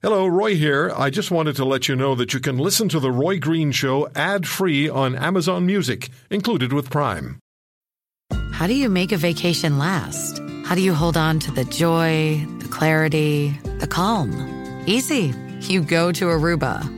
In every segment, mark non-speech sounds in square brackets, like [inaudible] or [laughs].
Hello, Roy here. I just wanted to let you know that you can listen to The Roy Green Show ad free on Amazon Music, included with Prime. How do you make a vacation last? How do you hold on to the joy, the clarity, the calm? Easy. You go to Aruba.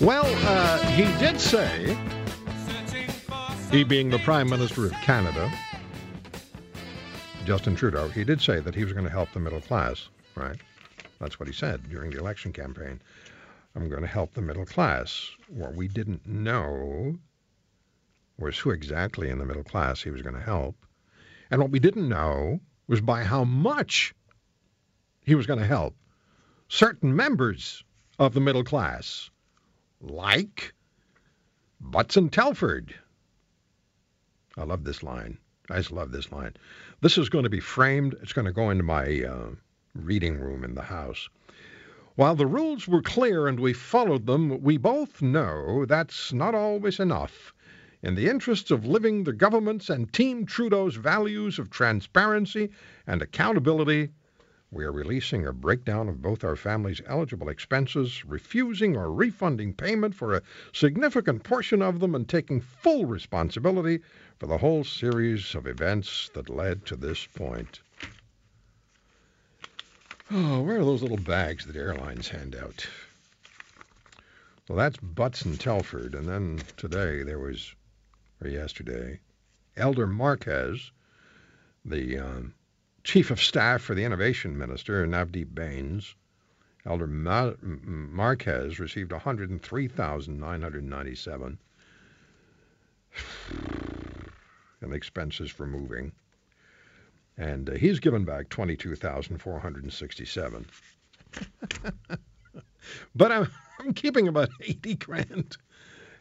Well, uh, he did say, he being the Prime Minister of Canada, Justin Trudeau, he did say that he was going to help the middle class, right? That's what he said during the election campaign. I'm going to help the middle class. What we didn't know was who exactly in the middle class he was going to help. And what we didn't know was by how much he was going to help certain members of the middle class, like Butts and Telford. I love this line. I just love this line. This is going to be framed. It's going to go into my uh, reading room in the house. While the rules were clear and we followed them, we both know that's not always enough. In the interests of living the government's and Team Trudeau's values of transparency and accountability, we are releasing a breakdown of both our family's eligible expenses, refusing or refunding payment for a significant portion of them, and taking full responsibility for the whole series of events that led to this point. Oh, where are those little bags that airlines hand out? Well, that's Butts and Telford, and then today there was, or yesterday, Elder Marques, the um, Chief of Staff for the Innovation Minister, Navdeep Bains. Elder Ma- Marques received 103,997 [sighs] in expenses for moving. And uh, he's given back 22,467. [laughs] but I'm, I'm keeping about 80 grand.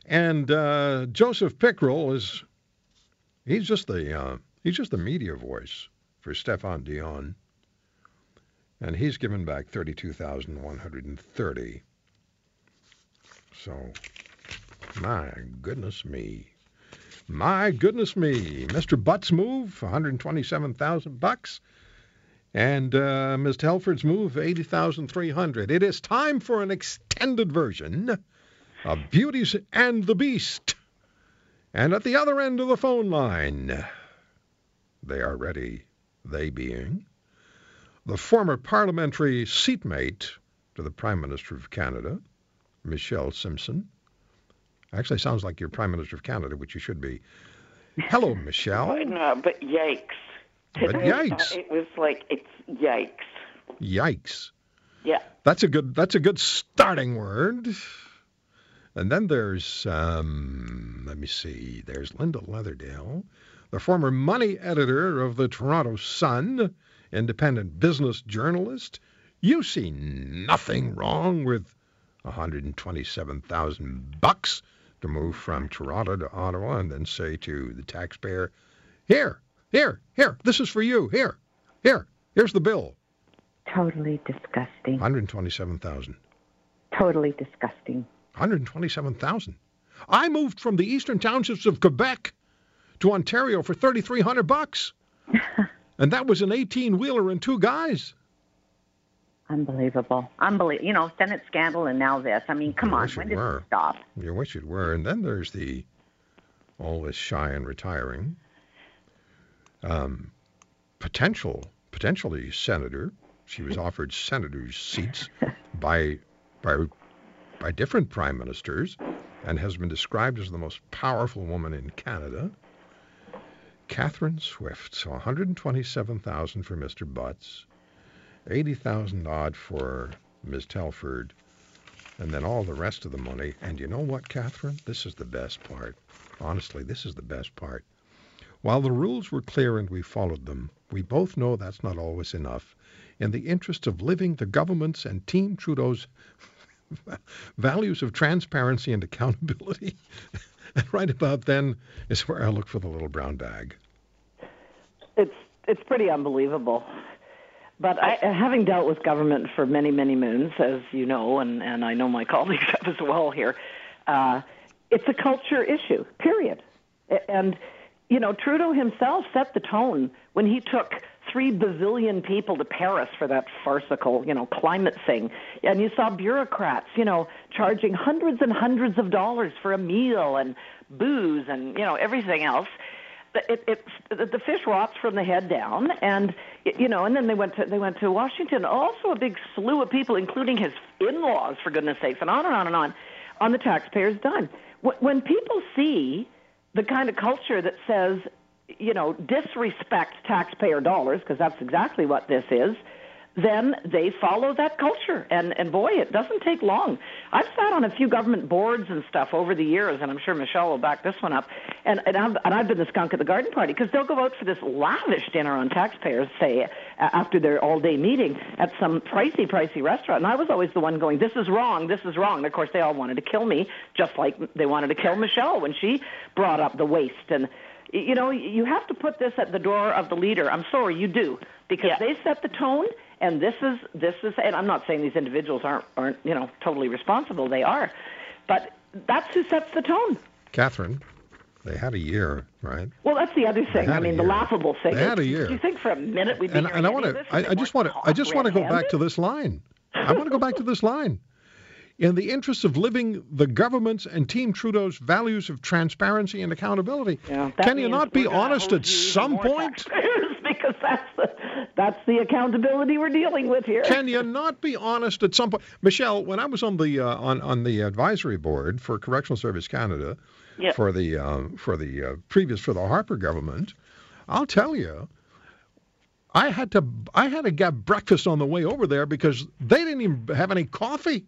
And uh, Joseph Pickerill is, he's just the, uh, he's just the media voice for Stéphane Dion. And he's given back 32,130. So, my goodness me. My goodness me. Mr. Butts' move, 127,000 bucks. And uh, Ms. Telford's move, 80,300. It is time for an extended version of Beauties and the Beast. And at the other end of the phone line, they are ready, they being the former parliamentary seatmate to the Prime Minister of Canada, Michelle Simson. Actually, sounds like you're Prime Minister of Canada, which you should be. Hello, [laughs] Michelle. No, but yikes. But yikes. uh, It was like, it's yikes. Yikes. Yeah. That's a good. That's a good starting word. And then there's, um, let me see. There's Linda Leatherdale, the former money editor of the Toronto Sun, independent business journalist. You see nothing wrong with 127,000 bucks to move from Toronto to Ottawa and then say to the taxpayer, "Here, here, here. This is for you. Here, here. Here's the bill. Totally disgusting. 127,000." Totally disgusting. 127,000. I moved from the eastern townships of Quebec to Ontario for 3,300 bucks. [laughs] and that was an 18-wheeler and two guys. Unbelievable. Unbelievable. You know, Senate scandal and now this. I mean, come I on. When did were. it stop? You wish it were. And then there's the always shy and retiring um, potential, potentially senator. She was offered senator's seats [laughs] by by by different prime ministers and has been described as the most powerful woman in Canada. Catherine Swift. So 127,000 for Mr. Butts, 80,000 odd for Ms. Telford, and then all the rest of the money. And you know what, Catherine? This is the best part. Honestly, this is the best part. While the rules were clear and we followed them, we both know that's not always enough. In the interest of living the government's and Team Trudeau's [laughs] values of transparency and accountability, and [laughs] right about then is where I look for the little brown bag. It's it's pretty unbelievable. But I, having dealt with government for many, many moons, as you know, and, and I know my [laughs] colleagues have as well here, uh, it's a culture issue, period. And, you know, Trudeau himself set the tone when he took three bazillion people to Paris for that farcical, you know, climate thing. And you saw bureaucrats, you know, charging hundreds and hundreds of dollars for a meal and booze and, you know, everything else it, it, the fish rots from the head down, and you know, and then they went to they went to Washington. Also, a big slew of people, including his in-laws, for goodness sakes, and on and on and on, on the taxpayers' dime. When people see the kind of culture that says, you know, disrespect taxpayer dollars, because that's exactly what this is, then they follow that culture. And and boy, it doesn't take long. I've sat on a few government boards and stuff over the years, and I'm sure Michelle will back this one up. And and I've, and I've been the skunk at the garden party because they'll go out for this lavish dinner on taxpayers, say after their all day meeting at some pricey, pricey restaurant. And I was always the one going, "This is wrong. This is wrong." And of course, they all wanted to kill me, just like they wanted to kill Michelle when she brought up the waste and you know, you have to put this at the door of the leader. I'm sorry, you do, because they set the tone, and this is this is. And I'm not saying these individuals aren't aren't you know totally responsible. They are, but that's who sets the tone. Catherine, they had a year, right? Well, that's the other thing. I mean, the laughable thing. They had a year. Do you think for a minute we'd be And, and I want to, I, I just want to, I just want to go back to this line. I want to go back to this line. In the interest of living the government's and Team Trudeau's values of transparency and accountability, Yeah, can you not be honest at some point? [laughs] that's the that's the accountability we're dealing with here. Can you not be honest at some point, Michelle? When I was on the uh, on on the advisory board for Correctional Service Canada Yeah. for the um, for the uh, previous for the Harper government, I'll tell you, I had to I had to get breakfast on the way over there because they didn't even have any coffee.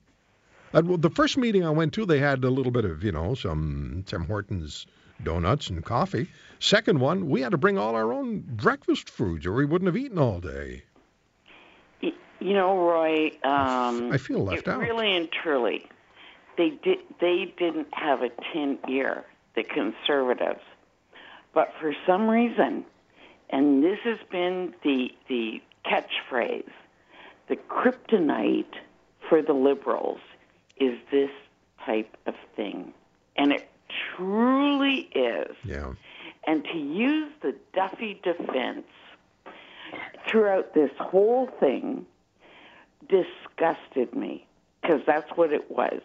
At the first meeting I went to, they had a little bit of you know some Tim Hortons donuts and coffee. Second one, we had to bring all our own breakfast foods, or we wouldn't have eaten all day. You know, Roy. Um, I feel left out. Really and truly, they did. They didn't have a tin ear. The conservatives, but for some reason, and this has been the the catchphrase, the kryptonite for the liberals is this type of thing, and it truly is. Yeah. And to use the Duffy defense throughout this whole thing disgusted me because that's what it was.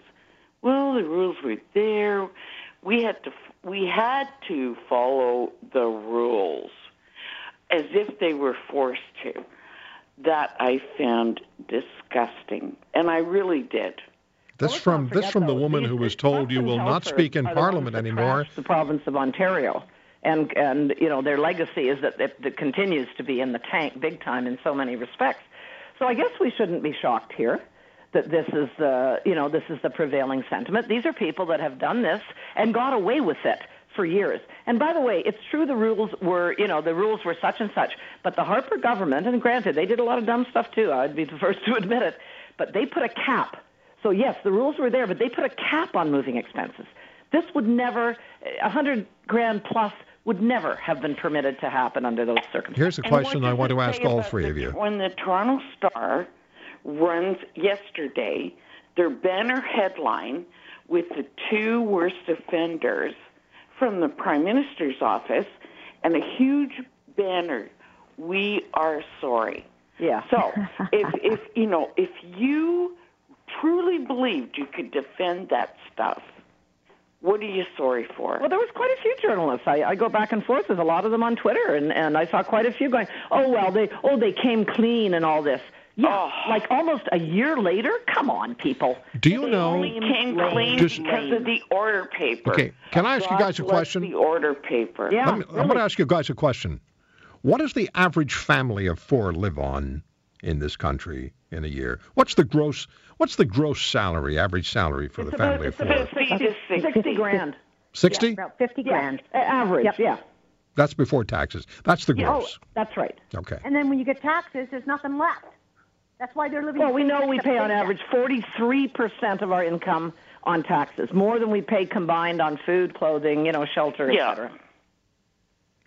Well, the rules were there. We had to we had to follow the rules as if they were forced to. That I found disgusting, and I really did. This Let's from this from the woman these- who was told you will not speak in Parliament anymore. The province of Ontario, and and you know their legacy is that it, it continues to be in the tank big time in so many respects. So I guess we shouldn't be shocked here that this is the you know this is the prevailing sentiment. These are people that have done this and got away with it for years. And by the way, it's true the rules were, you know, the rules were such and such, but the Harper government, and granted, they did a lot of dumb stuff too, I'd be the [laughs] first to admit it, but they put a cap. So yes, the rules were there, but they put a cap on moving expenses. This would never, a hundred grand plus would never have been permitted to happen under those circumstances. Here's a question I want to ask all three the- of you. When the Toronto Star runs yesterday, their banner headline with the two worst offenders from the Prime Minister's office and a huge banner, "We are sorry." Yeah. So, if if you know, if you truly believed you could defend that stuff, what are you sorry for? Well, there was quite a few journalists. I, I go back and forth with a lot of them on Twitter, and, and I saw quite a few going, "Oh well, they oh they came clean and all this." Yeah, oh. like almost a year later. Come on, people. Do you They know? only came Lame, clean Just- because of the order paper. Okay, can I ask you guys a question? The order paper. Yeah, Let me, I'm going to ask you guys a question. What does the average family of four live on in this country in a year? What's the gross? What's the gross salary, average salary for It's the about- family of it's four? about Fifty to sixty. Sixty grand. Sixty? About 50 Yeah, grand. a- average. Yep. Yeah. That's before taxes. That's the Yeah, Oh, that's right. Okay. And then when you get taxes, there's nothing left. That's why they're living. Well, we know we pay on paycheck. average 43% of our income on taxes, more than we pay combined on food, clothing, you know, shelter, Yeah. et cetera.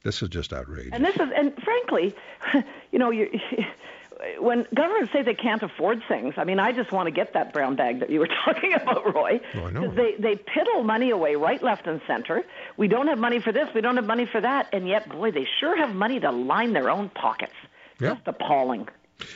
This is just outrageous. And this is, and frankly, [laughs] you know, you, when governments say they can't afford things, I mean, I just want to get that brown bag that you were [laughs] talking about, Roy. Oh, I know. 'Cause They they piddle money away right, left, and center. We don't have money for this. We don't have money for that. And yet, boy, they sure have money to line their own pockets. Yeah. Just appalling.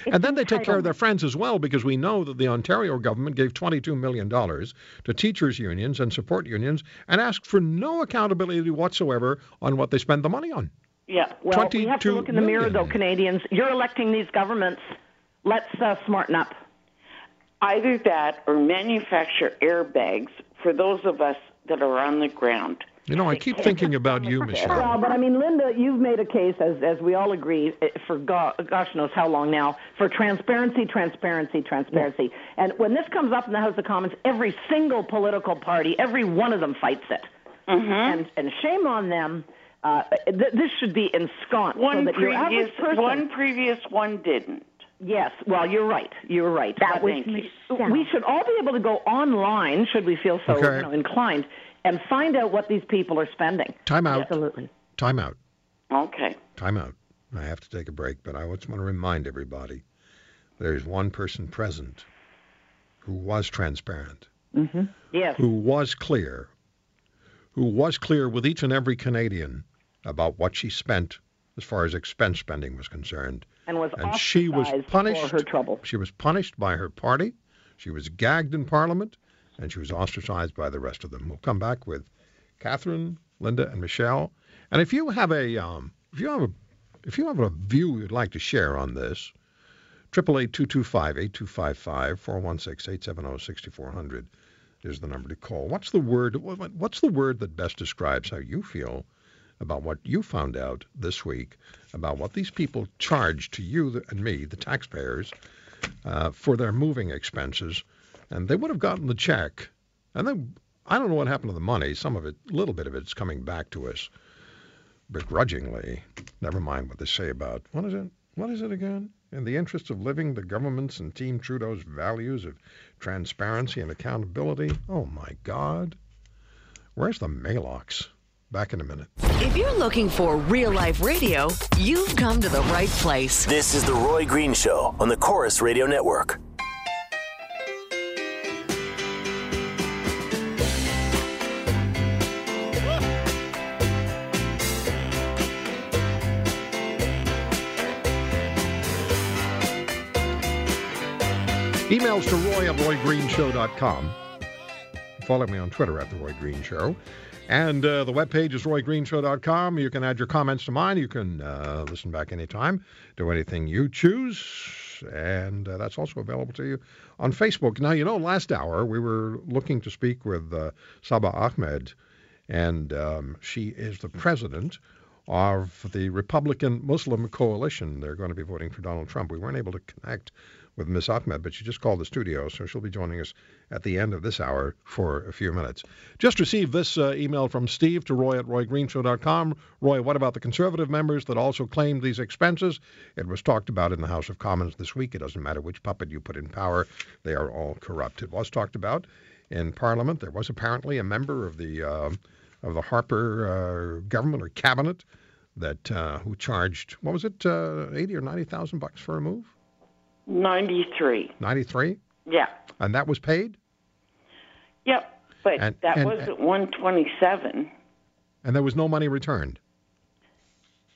and then they take care of their friends as well because we know that the Ontario government gave $22 million to teachers' unions and support unions and asked for no accountability whatsoever on what they spend the money on. Yeah. Well, we have to look in the mirror, though. Canadians. You're electing these governments. Let's uh, smarten up. Either that or manufacture airbags for those of us that are on the ground. You know, I keep thinking about you, Michelle. Well, but I mean, Linda, you've made a case, as as we all agree, eh, for go- gosh knows how long now, for transparency, transparency, transparency. And when this comes up in the House of Commons, every single political party, every one of them fights it. Mm-hmm. And and shame on them. Uh, th- this should be ensconced One so that your previous average person. one previous one didn't. Yes, well, you're right. You're right. That But was Thank you. Michelle. we should all be able to go online, should we feel so Okay. you know, inclined, and find out what these people are spending. Time out. Absolutely. Time out. Okay. Time out. I have to take a break, but I just want to remind everybody there's one person present who was transparent, mm-hmm. Yes. who was clear, who was clear with each and every Canadian about what she spent as far as expense spending was concerned. and was And she was punished. for her trouble. She was punished by her party. She was gagged in Parliament, and she was ostracized by the rest of them. We'll come back with Catherine, Linda, and Michelle. And if you have a um, if you have a if you have a view you'd like to share on this, triple eight two two five eight two five five four one six eight seven zero sixty four hundred is the number to call. What's the word? what- what- What's the word that best describes how you feel about what you found out this week about what these people charge to you and me, the taxpayers, uh, for their moving expenses, and they would have gotten the check, and then I don't know what happened to the money. Some of it, a little bit of it's coming back to us begrudgingly. Never mind what they say about what is it? What is it again? In the interest of living the government's and Team Trudeau's values of transparency and accountability. Oh my God. Where's the Maalox? Back in a minute. If you're looking for real life radio, you've come to the right place. This is The Roy Green Show on the Corus Radio Network. Emails to roy at roygreenshow.com. Follow me on Twitter at The Roy Green Show. And uh, the webpage is roygreenshow.com. You can add your comments to mine. You can uh, listen back anytime, do anything you choose. And uh, that's also available to you on Facebook. Now, you know, last hour we were looking to speak with uh, Saba Ahmed, and um, she is the president of the Republican Muslim Coalition. They're going to be voting for Donald Trump. We weren't able to connect with Miss Ahmed, but she just called the studio, so she'll be joining us at the end of this hour for a few minutes. Just received this uh, email from Steve to Roy at roygreenshow.com. Roy, what about the conservative members that also claimed these expenses? It was talked about in the House of Commons this week. It doesn't matter which puppet you put in power, they are all corrupt. It was talked about in Parliament. There was apparently a member of the uh, of the Harper uh, government or cabinet that uh, who charged what was it, uh, eighty or ninety thousand bucks for a move? 93. Ninety three, Yeah. and that was paid, Yep. But And- that and- wasn't 127. and there was no money returned.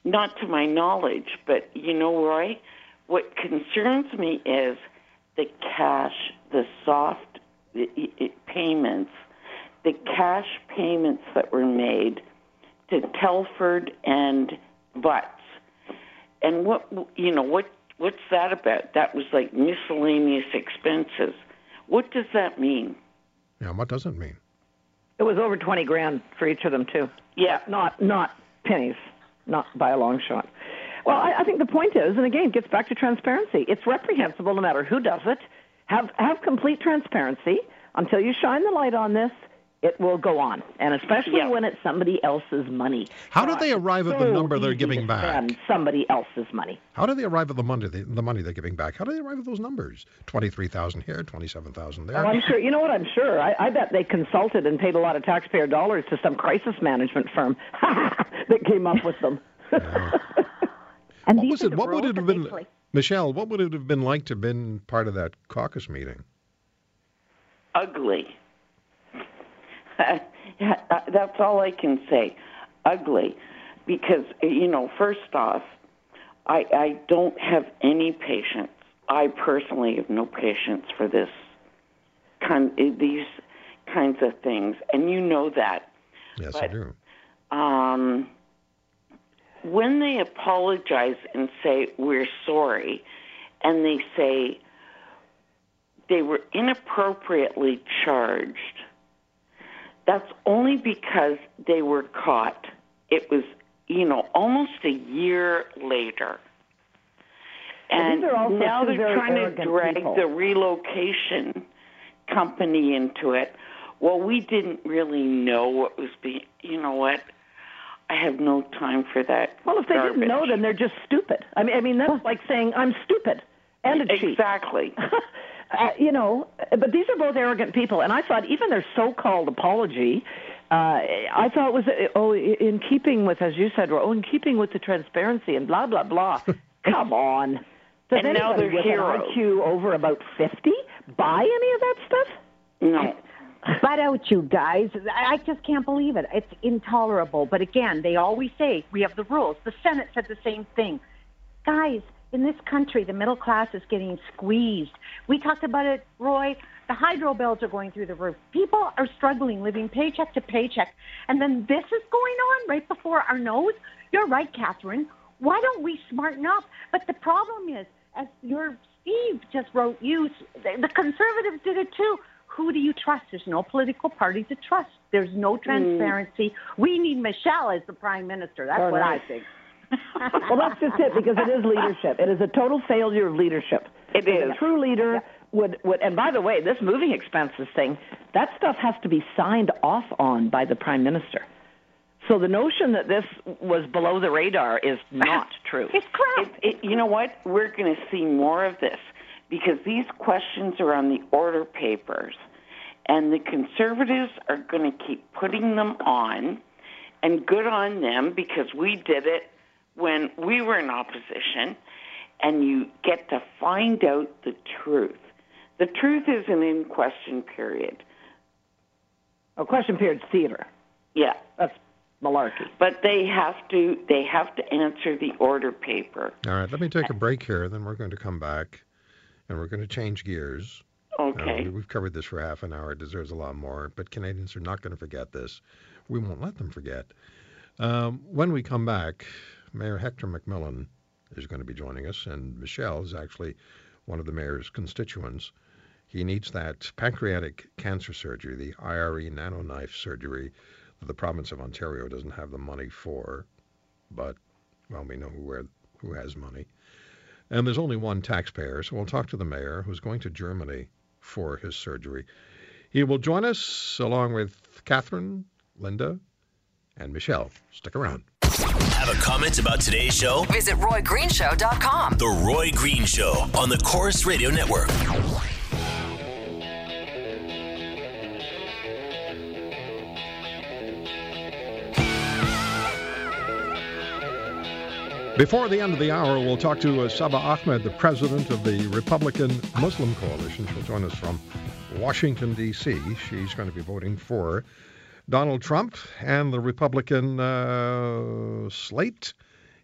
Not to my knowledge, but you know, Roy, what concerns me is the cash, the soft payments, the cash payments that were made to Telford and Butts. And what you know, what What's that about? That was like miscellaneous expenses. What does that mean? Yeah, what does it mean? It was over 20 grand for each of them, too. Yeah. Not, not pennies, not by a long shot. Well, I, I think the point is, and again, it gets back to transparency. It's reprehensible no matter who does it. Have, have complete transparency until you shine the light on this. It will go on, and especially Yeah. when it's somebody else's money. How do uh, they arrive at the number they're giving back? spend Somebody else's money. How do they arrive at the money the, the money they're giving back? How do they arrive at those numbers? Twenty three thousand here, twenty seven thousand there. Oh, I'm sure. You know what? I'm sure. I, I bet they consulted and paid a lot of taxpayer dollars to some crisis management firm [laughs] that came up with them. [laughs] [laughs] And what was it? the What would it have been, play. Michelle? What would it have been like to have been part of that caucus meeting? ugly. [laughs] That's all I can say. Ugly. Because, you know, first off, I, I don't have any patience. I personally have no patience for this kind, these kinds of things, and you know that. Yes, I do. Um, when they apologize and say we're sorry, and they say they were inappropriately charged, that's only because they were caught. It was, you know, almost a year later. And also now they're trying to drag people. the relocation company into it. Well, we didn't really know what was being. You know what? I have no time for that. Well, if they garbage. didn't know, then they're just stupid. I mean, I mean that's like saying I'm stupid and a cheat. Exactly. [laughs] uh, you know, but these are both arrogant people, and I thought even their so-called apology, uh, I thought was uh, oh in keeping with, as you said, oh in keeping with the transparency and blah blah blah. [laughs] Come on. Does And now they're with heroes. an IQ over about fifty buy any of that stuff? No. Butt out, you guys. I I just can't believe it. It's intolerable. But again, they always say we have the rules. The Senate said the same thing. Guys, in this country, the middle class is getting squeezed. We talked about it, Roy. The hydro bills are going through the roof. People are struggling, living paycheck to paycheck. And then this is going on right before our nose. You're right, Catherine. Why don't we smarten up? But the problem is, as your Steve just wrote, you the conservatives did it too. Who do you trust? There's no political party to trust. There's no mm. transparency. We need Michelle as the prime minister. That's what. I think. Well, that's just it because it is leadership. It is a total failure of leadership. It Because is. A true leader would, would, and by the way, this moving expenses thing, that stuff has to be signed off on by the prime minister. So the notion that this was below the radar is not [laughs] true. It's crap. It, it, you know what? We're going to see more of this because these questions are on the order papers, and the conservatives are going to keep putting them on, and good on them because we did it when we were in opposition, and you get to find out the truth. The truth is an in question period. A question period's theater. Yeah. That's malarkey. But they have to they have to answer the order paper. All right, let me take a break here. Then we're going to come back, and we're going to change gears. Uh, Okay. we- we've covered this for half an hour. It deserves a lot more, but Canadians are not going to forget this. We won't let them forget. Um, when we come back, Mayor Hector McMillan is going to be joining us, and Michelle is actually one of the mayor's constituents. He needs that pancreatic cancer surgery, the IRE nanoknife surgery that the province of Ontario doesn't have the money for, but, well, we know who, where, who has money. And there's only one taxpayer, so we'll talk to the mayor who's going to Germany for his surgery. He will join us along with Catherine, Linda, and Michelle. Stick around. Have a comment about today's show? Visit RoyGreenshow.com. The Roy Green Show on the Corus Radio Network. Before the end of the hour, we'll talk to uh, Saba Ahmed, the president of the Republican Muslim Coalition. She'll join us from Washington, D.C. She's going to be voting for Donald Trump and the Republican uh, slate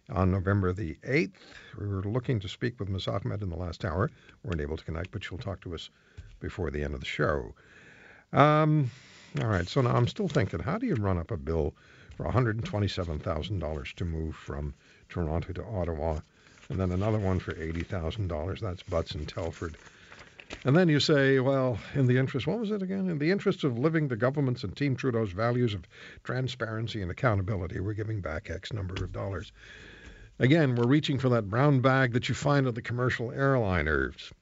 on November the 8th. We were looking to speak with Ms. Ahmed in the last hour. weren't able to connect, but she'll talk to us before the end of the show. Um, all right, so now I'm still thinking, how do you run up a bill for $127,000 to move from Toronto to Ottawa and then another one for $80,000. That's Butts and Telford. And then you say, well, in the interest, what was it again? In the interest of living the government's and Team Trudeau's values of transparency and accountability, we're giving back X number of dollars. Again, we're reaching for that brown bag that you find on the commercial airliners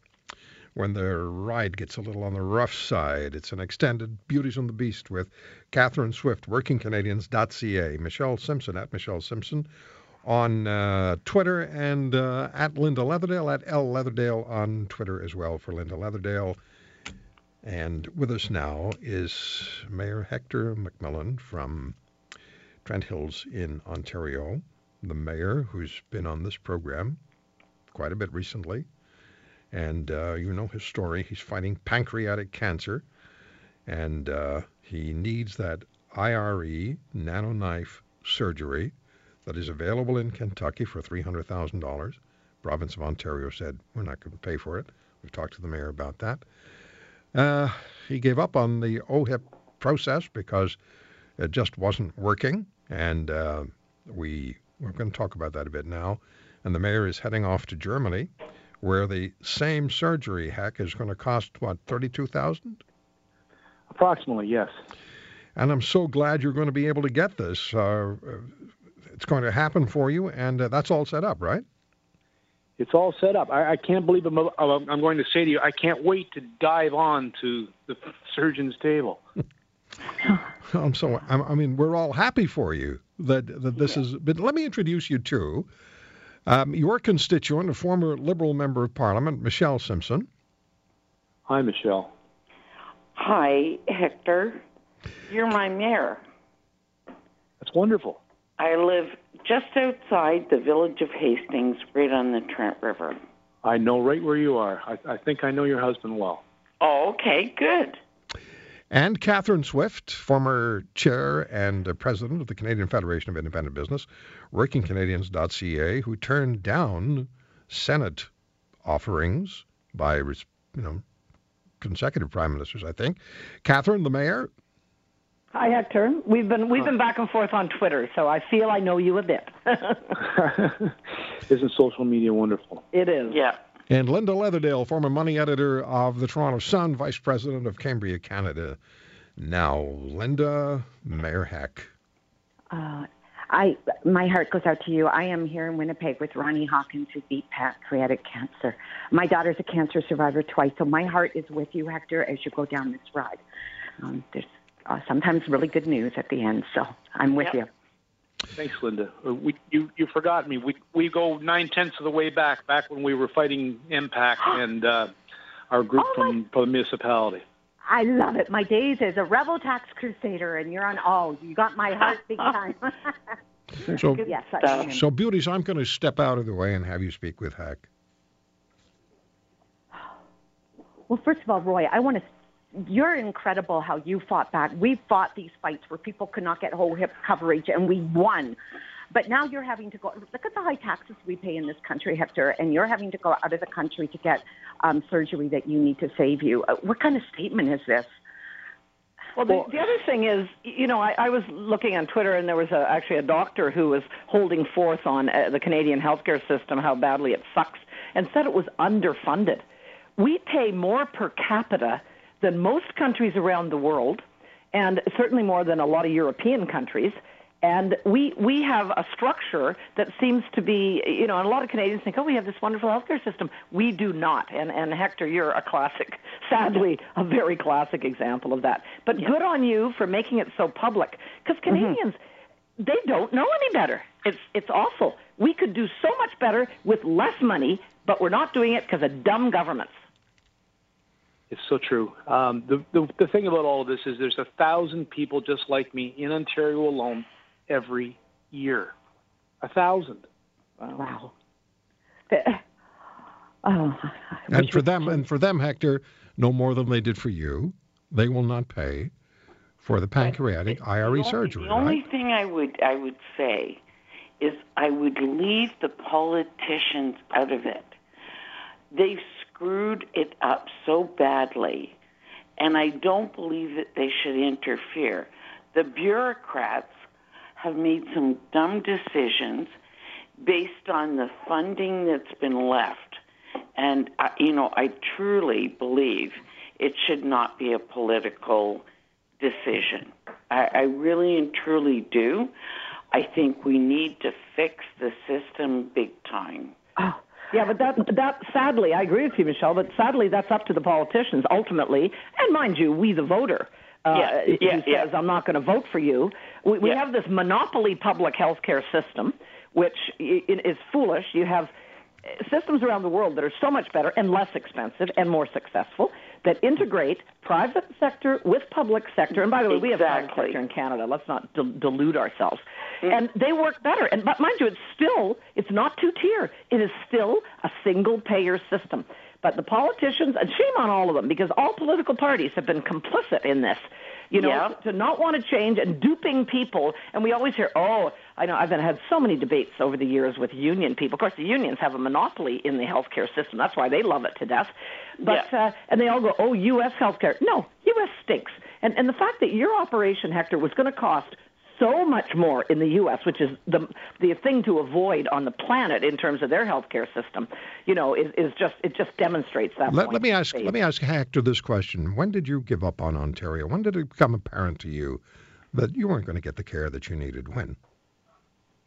when the ride gets a little on the rough side. It's an extended Beauties and the Beast with Catherine Swift, workingcanadians.ca, Michelle Simson at Michelle Simson on uh, Twitter and uh, at Linda Leatherdale, at L Leatherdale on Twitter as well for Linda Leatherdale. And with us now is Mayor Hector McMillan from Trent Hills in Ontario, the mayor who's been on this program quite a bit recently. And uh, you know his story. He's fighting pancreatic cancer, and uh, he needs that IRE nano knife surgery that is available in Kentucky for $300,000. Province of Ontario said, we're not going to pay for it. We've talked to the mayor about that. Uh, he gave up on the OHIP process because it just wasn't working, and uh, we, we're going to talk about that a bit now. And the mayor is heading off to Germany, where the same surgery heck is going to cost, what, 32000 Approximately, yes. And I'm so glad you're going to be able to get this. Uh, it's going to happen for you, and uh, that's all set up, right? It's all set up. I, I can't believe I'm, I'm going to say to you, I can't wait to dive on to the surgeon's table. [laughs] I'm so. I'm, I mean, we're all happy for you that that this is. But let me introduce you to um, your constituent, a former Liberal member of Parliament, Michelle Simson. Hi, Michelle. Hi, Hector. You're my mayor. That's wonderful. I live just outside the village of Hastings, right on the Trent River. I know right where you are. I, I think I know your husband well. Oh, okay, good. And Catherine Swift, former chair and uh, president of the Canadian Federation of Independent Business, workingcanadians.ca, who turned down Senate offerings by, you know, consecutive prime ministers, I think. Catherine, the mayor. Hi, Hector. We've been we've been back and forth on Twitter, so I feel I know you a bit. [laughs] Isn't social media wonderful? it is. Yeah. And Linda Leatherdale, former money editor of the Toronto Sun, vice president of Cambria, Canada. Now, Linda, Mayor Heck. Uh, I my heart goes out to you. I am here in Winnipeg with Ronnie Hawkins, who beat pancreatic cancer. My daughter's a cancer survivor twice, so my heart is with you, Hector, as you go down this ride. Um, there's uh, sometimes really good news at the end, so I'm with Yep. you. Thanks, Linda. Uh, We, you, you forgot me. We, we go nine tenths of the way back, back when we were fighting MPAC [gasps] and uh, our group Oh, from, from the municipality. I love it. My days as a rebel tax crusader, and you're on. all. you got my heart big [laughs] time. [laughs] So, yes, I so beauties, I'm going to step out of the way and have you speak with Heck. Well, first of all, Roy, I want to. You're incredible how you fought back. We fought these fights where people could not get OHIP coverage, and we won. But now you're having to go. Look at the high taxes we pay in this country, Hector, and you're having to go out of the country to get um, surgery that you need to save you. Uh, what kind of statement is this? Well, the, the other thing is, you know, I, I was looking on Twitter, and there was a, actually a doctor who was holding forth on uh, the Canadian healthcare system, how badly it sucks, and said it was underfunded. We pay more per capita than most countries around the world, and certainly more than a lot of European countries. And we we have a structure that seems to be, you know, and a lot of Canadians think, oh, we have this wonderful healthcare system. We do not. And and Hector, you're a classic, sadly, a very classic example of that. But good on you for making it so public, because mm-hmm. Canadians, they don't know any better. It's it's awful. We could do so much better with less money, but we're not doing it because of dumb governments. It's so true. Um, the, the the thing about all of this is there's a thousand people just like me in Ontario alone every year. A thousand. Wow. The- oh, And for them, and for them, Hector, no more than they did for you. They will not pay for the pancreatic The IRE only- surgery. The only thing I would I would say is I would leave the politicians out of it. They've screwed it up so badly, and I don't believe that they should interfere. The bureaucrats have made some dumb decisions. based on the funding that's been left. And, uh, you know, I truly believe it should not be a political decision. I, I really and truly do. I think we need to fix the system big time. Oh, yeah, but that that sadly, I agree with you, Michelle. But sadly, that's up to the politicians ultimately, and mind you, we the voter. Uh, Yeah, who says yeah. I'm not going to vote for you. We, we Yeah. have this monopoly public health care system, which is foolish. You have systems around the world that are so much better and less expensive and more successful that integrate private sector with public sector. And by the way, we have private Exactly. sector in Canada. Let's not del- delude ourselves. Mm-hmm. And they work better. And but mind you, it's still it's not two tier. It is still a single payer system. But the politicians, and shame on all of them, because all political parties have been complicit in this. You know, Yeah. to not want to change and duping people. And we always hear, oh, I know I've been had so many debates over the years with union people. Of course, the unions have a monopoly in the healthcare system. That's why they love it to death. But Yeah. uh, and they all go, oh, U.S. healthcare. No, U.S. stinks. And and the fact that your operation, Hector, was going to cost so much more in the U.S., which is the the thing to avoid on the planet in terms of their healthcare system, you know, is, is just it just demonstrates that. Let, point let me ask. Let me ask Hector this question: When did you give up on Ontario? When did it become apparent to you that you weren't going to get the care that you needed? When?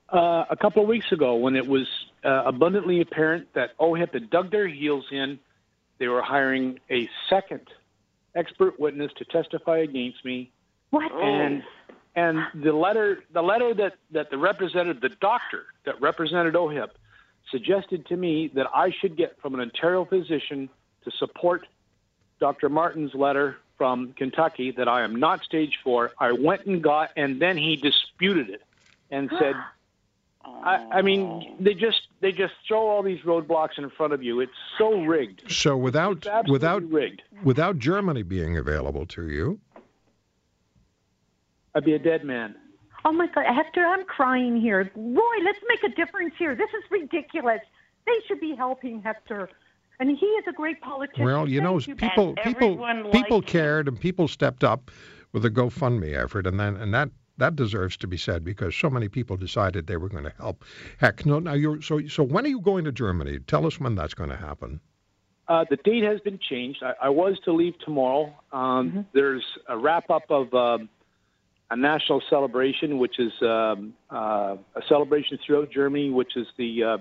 Uh, a couple of weeks ago, when it was uh, abundantly apparent that OHIP had dug their heels in, they were hiring a second expert witness to testify against me, What? and and the letter the letter that that the representative, the doctor that represented OHIP, suggested to me that I should get from an Ontario physician to support Dr. Martin's letter from Kentucky that I am not stage four. I went and got, and then he disputed it and said, [gasps] [laughs] I, I mean, they just they just throw all these roadblocks in front of you. It's so rigged. So without without rigged. without Germany being available to you, I'd be a dead man. Oh my God, Hector, I'm crying here. Roy, let's make a difference here. This is ridiculous. They should be helping Hector, and he is a great politician. well, you know, you. people And people people liked him. cared and people stepped up with a GoFundMe effort, and then and that that deserves to be said because so many people decided they were going to help. Heck, no, now you're so so. When are you going to Germany? Tell us when that's going to happen. Uh, the date has been changed. I, I was to leave tomorrow. Um, There's a wrap up of um, a national celebration, which is um, uh, a celebration throughout Germany, which is the uh,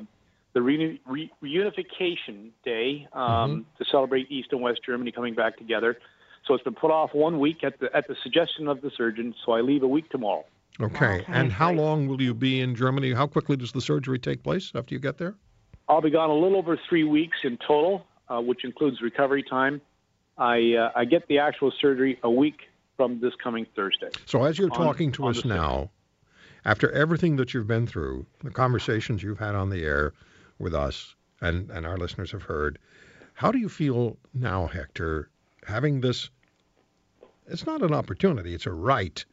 the reuni- re- reunification day um, to celebrate East and West Germany coming back together. So it's been put off one week at the at the suggestion of the surgeon. So I leave a week tomorrow. Okay. and how long will you be in Germany? How quickly does the surgery take place after you get there? I'll be gone a little over three weeks in total, uh, which includes recovery time. I uh, I get the actual surgery a week from this coming Thursday. So as you're On- talking to us now, after everything that you've been through, the conversations you've had on the air with us and, and our listeners have heard, how do you feel now, Hector, having this it's not an opportunity, it's a right.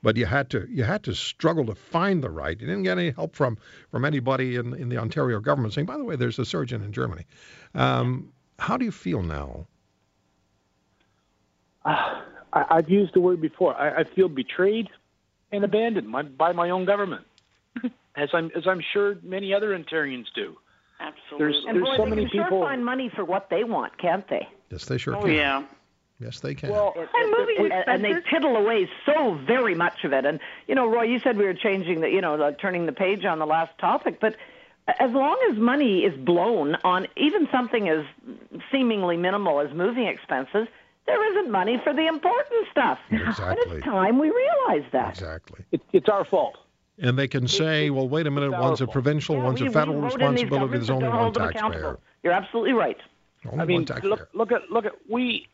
But you had to you had to struggle to find the right. You didn't get any help from from anybody in in the Ontario government saying, by the way, there's a surgeon in Germany. Um, how do you feel now? I, I've used the word before. I, I feel betrayed and abandoned my, by my own government, [laughs] as I'm as I'm sure many other Ontarians do. Absolutely. There's And there's boy, so they many can people. sure find money for what they want, can't they? Yes, they sure oh can. yeah. Yes, they can. Well, And moving and, and they tittle away so very much of it. And you know, Roy, you said we were changing the, you know, the, turning the page on the last topic, but as long as money is blown on even something as seemingly minimal as moving expenses, there isn't money for the important stuff. Exactly. And it's time we realize that. exactly. it, it's our fault. And they can say, well, wait a minute, one's a provincial, Yeah, one's we- a federal we vote in these responsibility. There's only one taxpayer. You're absolutely right. Only I mean, look look at look at we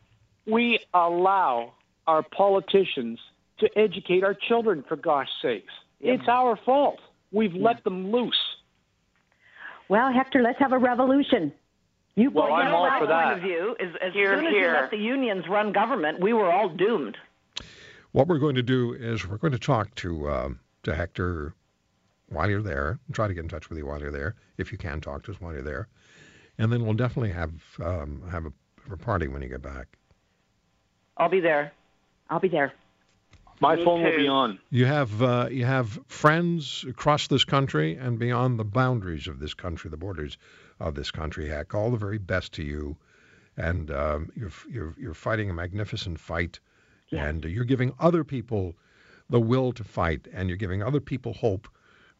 we allow our politicians to educate our children for gosh sakes. It's our fault. We've let them loose. Well, Hector, let's have a revolution. You Well, go I'm all for that. point of view is as Here, soon as here. you let the unions run government, we were all doomed. What we're going to do is we're going to talk to um, to Hector while you're there. Try to get in touch with you while you're there, if you can talk to us while you're there, and then we'll definitely have um, have a, a party when you get back. I'll be there. I'll be there. My Me phone will be on. You have uh, you have friends across this country and beyond the boundaries of this country, the borders of this country. Heck, all the very best to you, and um, you're you're you're fighting a magnificent fight, and you're giving other people the will to fight, and you're giving other people hope,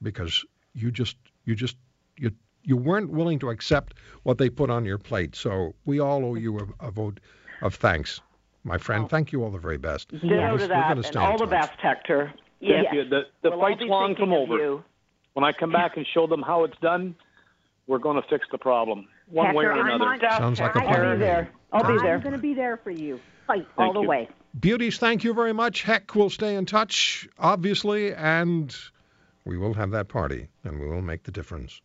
because you just you just you you weren't willing to accept what they put on your plate. So we all owe you a, a vote of thanks, my friend. Thank you all the very best. Ditto We're to that, and stay in all the touch. best, Hector. Thank you. The, the We'll fight's long from over. you. When I come back and show them how it's done, we're going to fix the problem one way or Hector, I'm another. on- Sounds like a I- plan. I'll be there. I'll be I'm going to be there for you. Fight all the you. way. Beauties, thank you very much. Heck, we'll stay in touch, obviously, and we will have that party, and we will make the difference.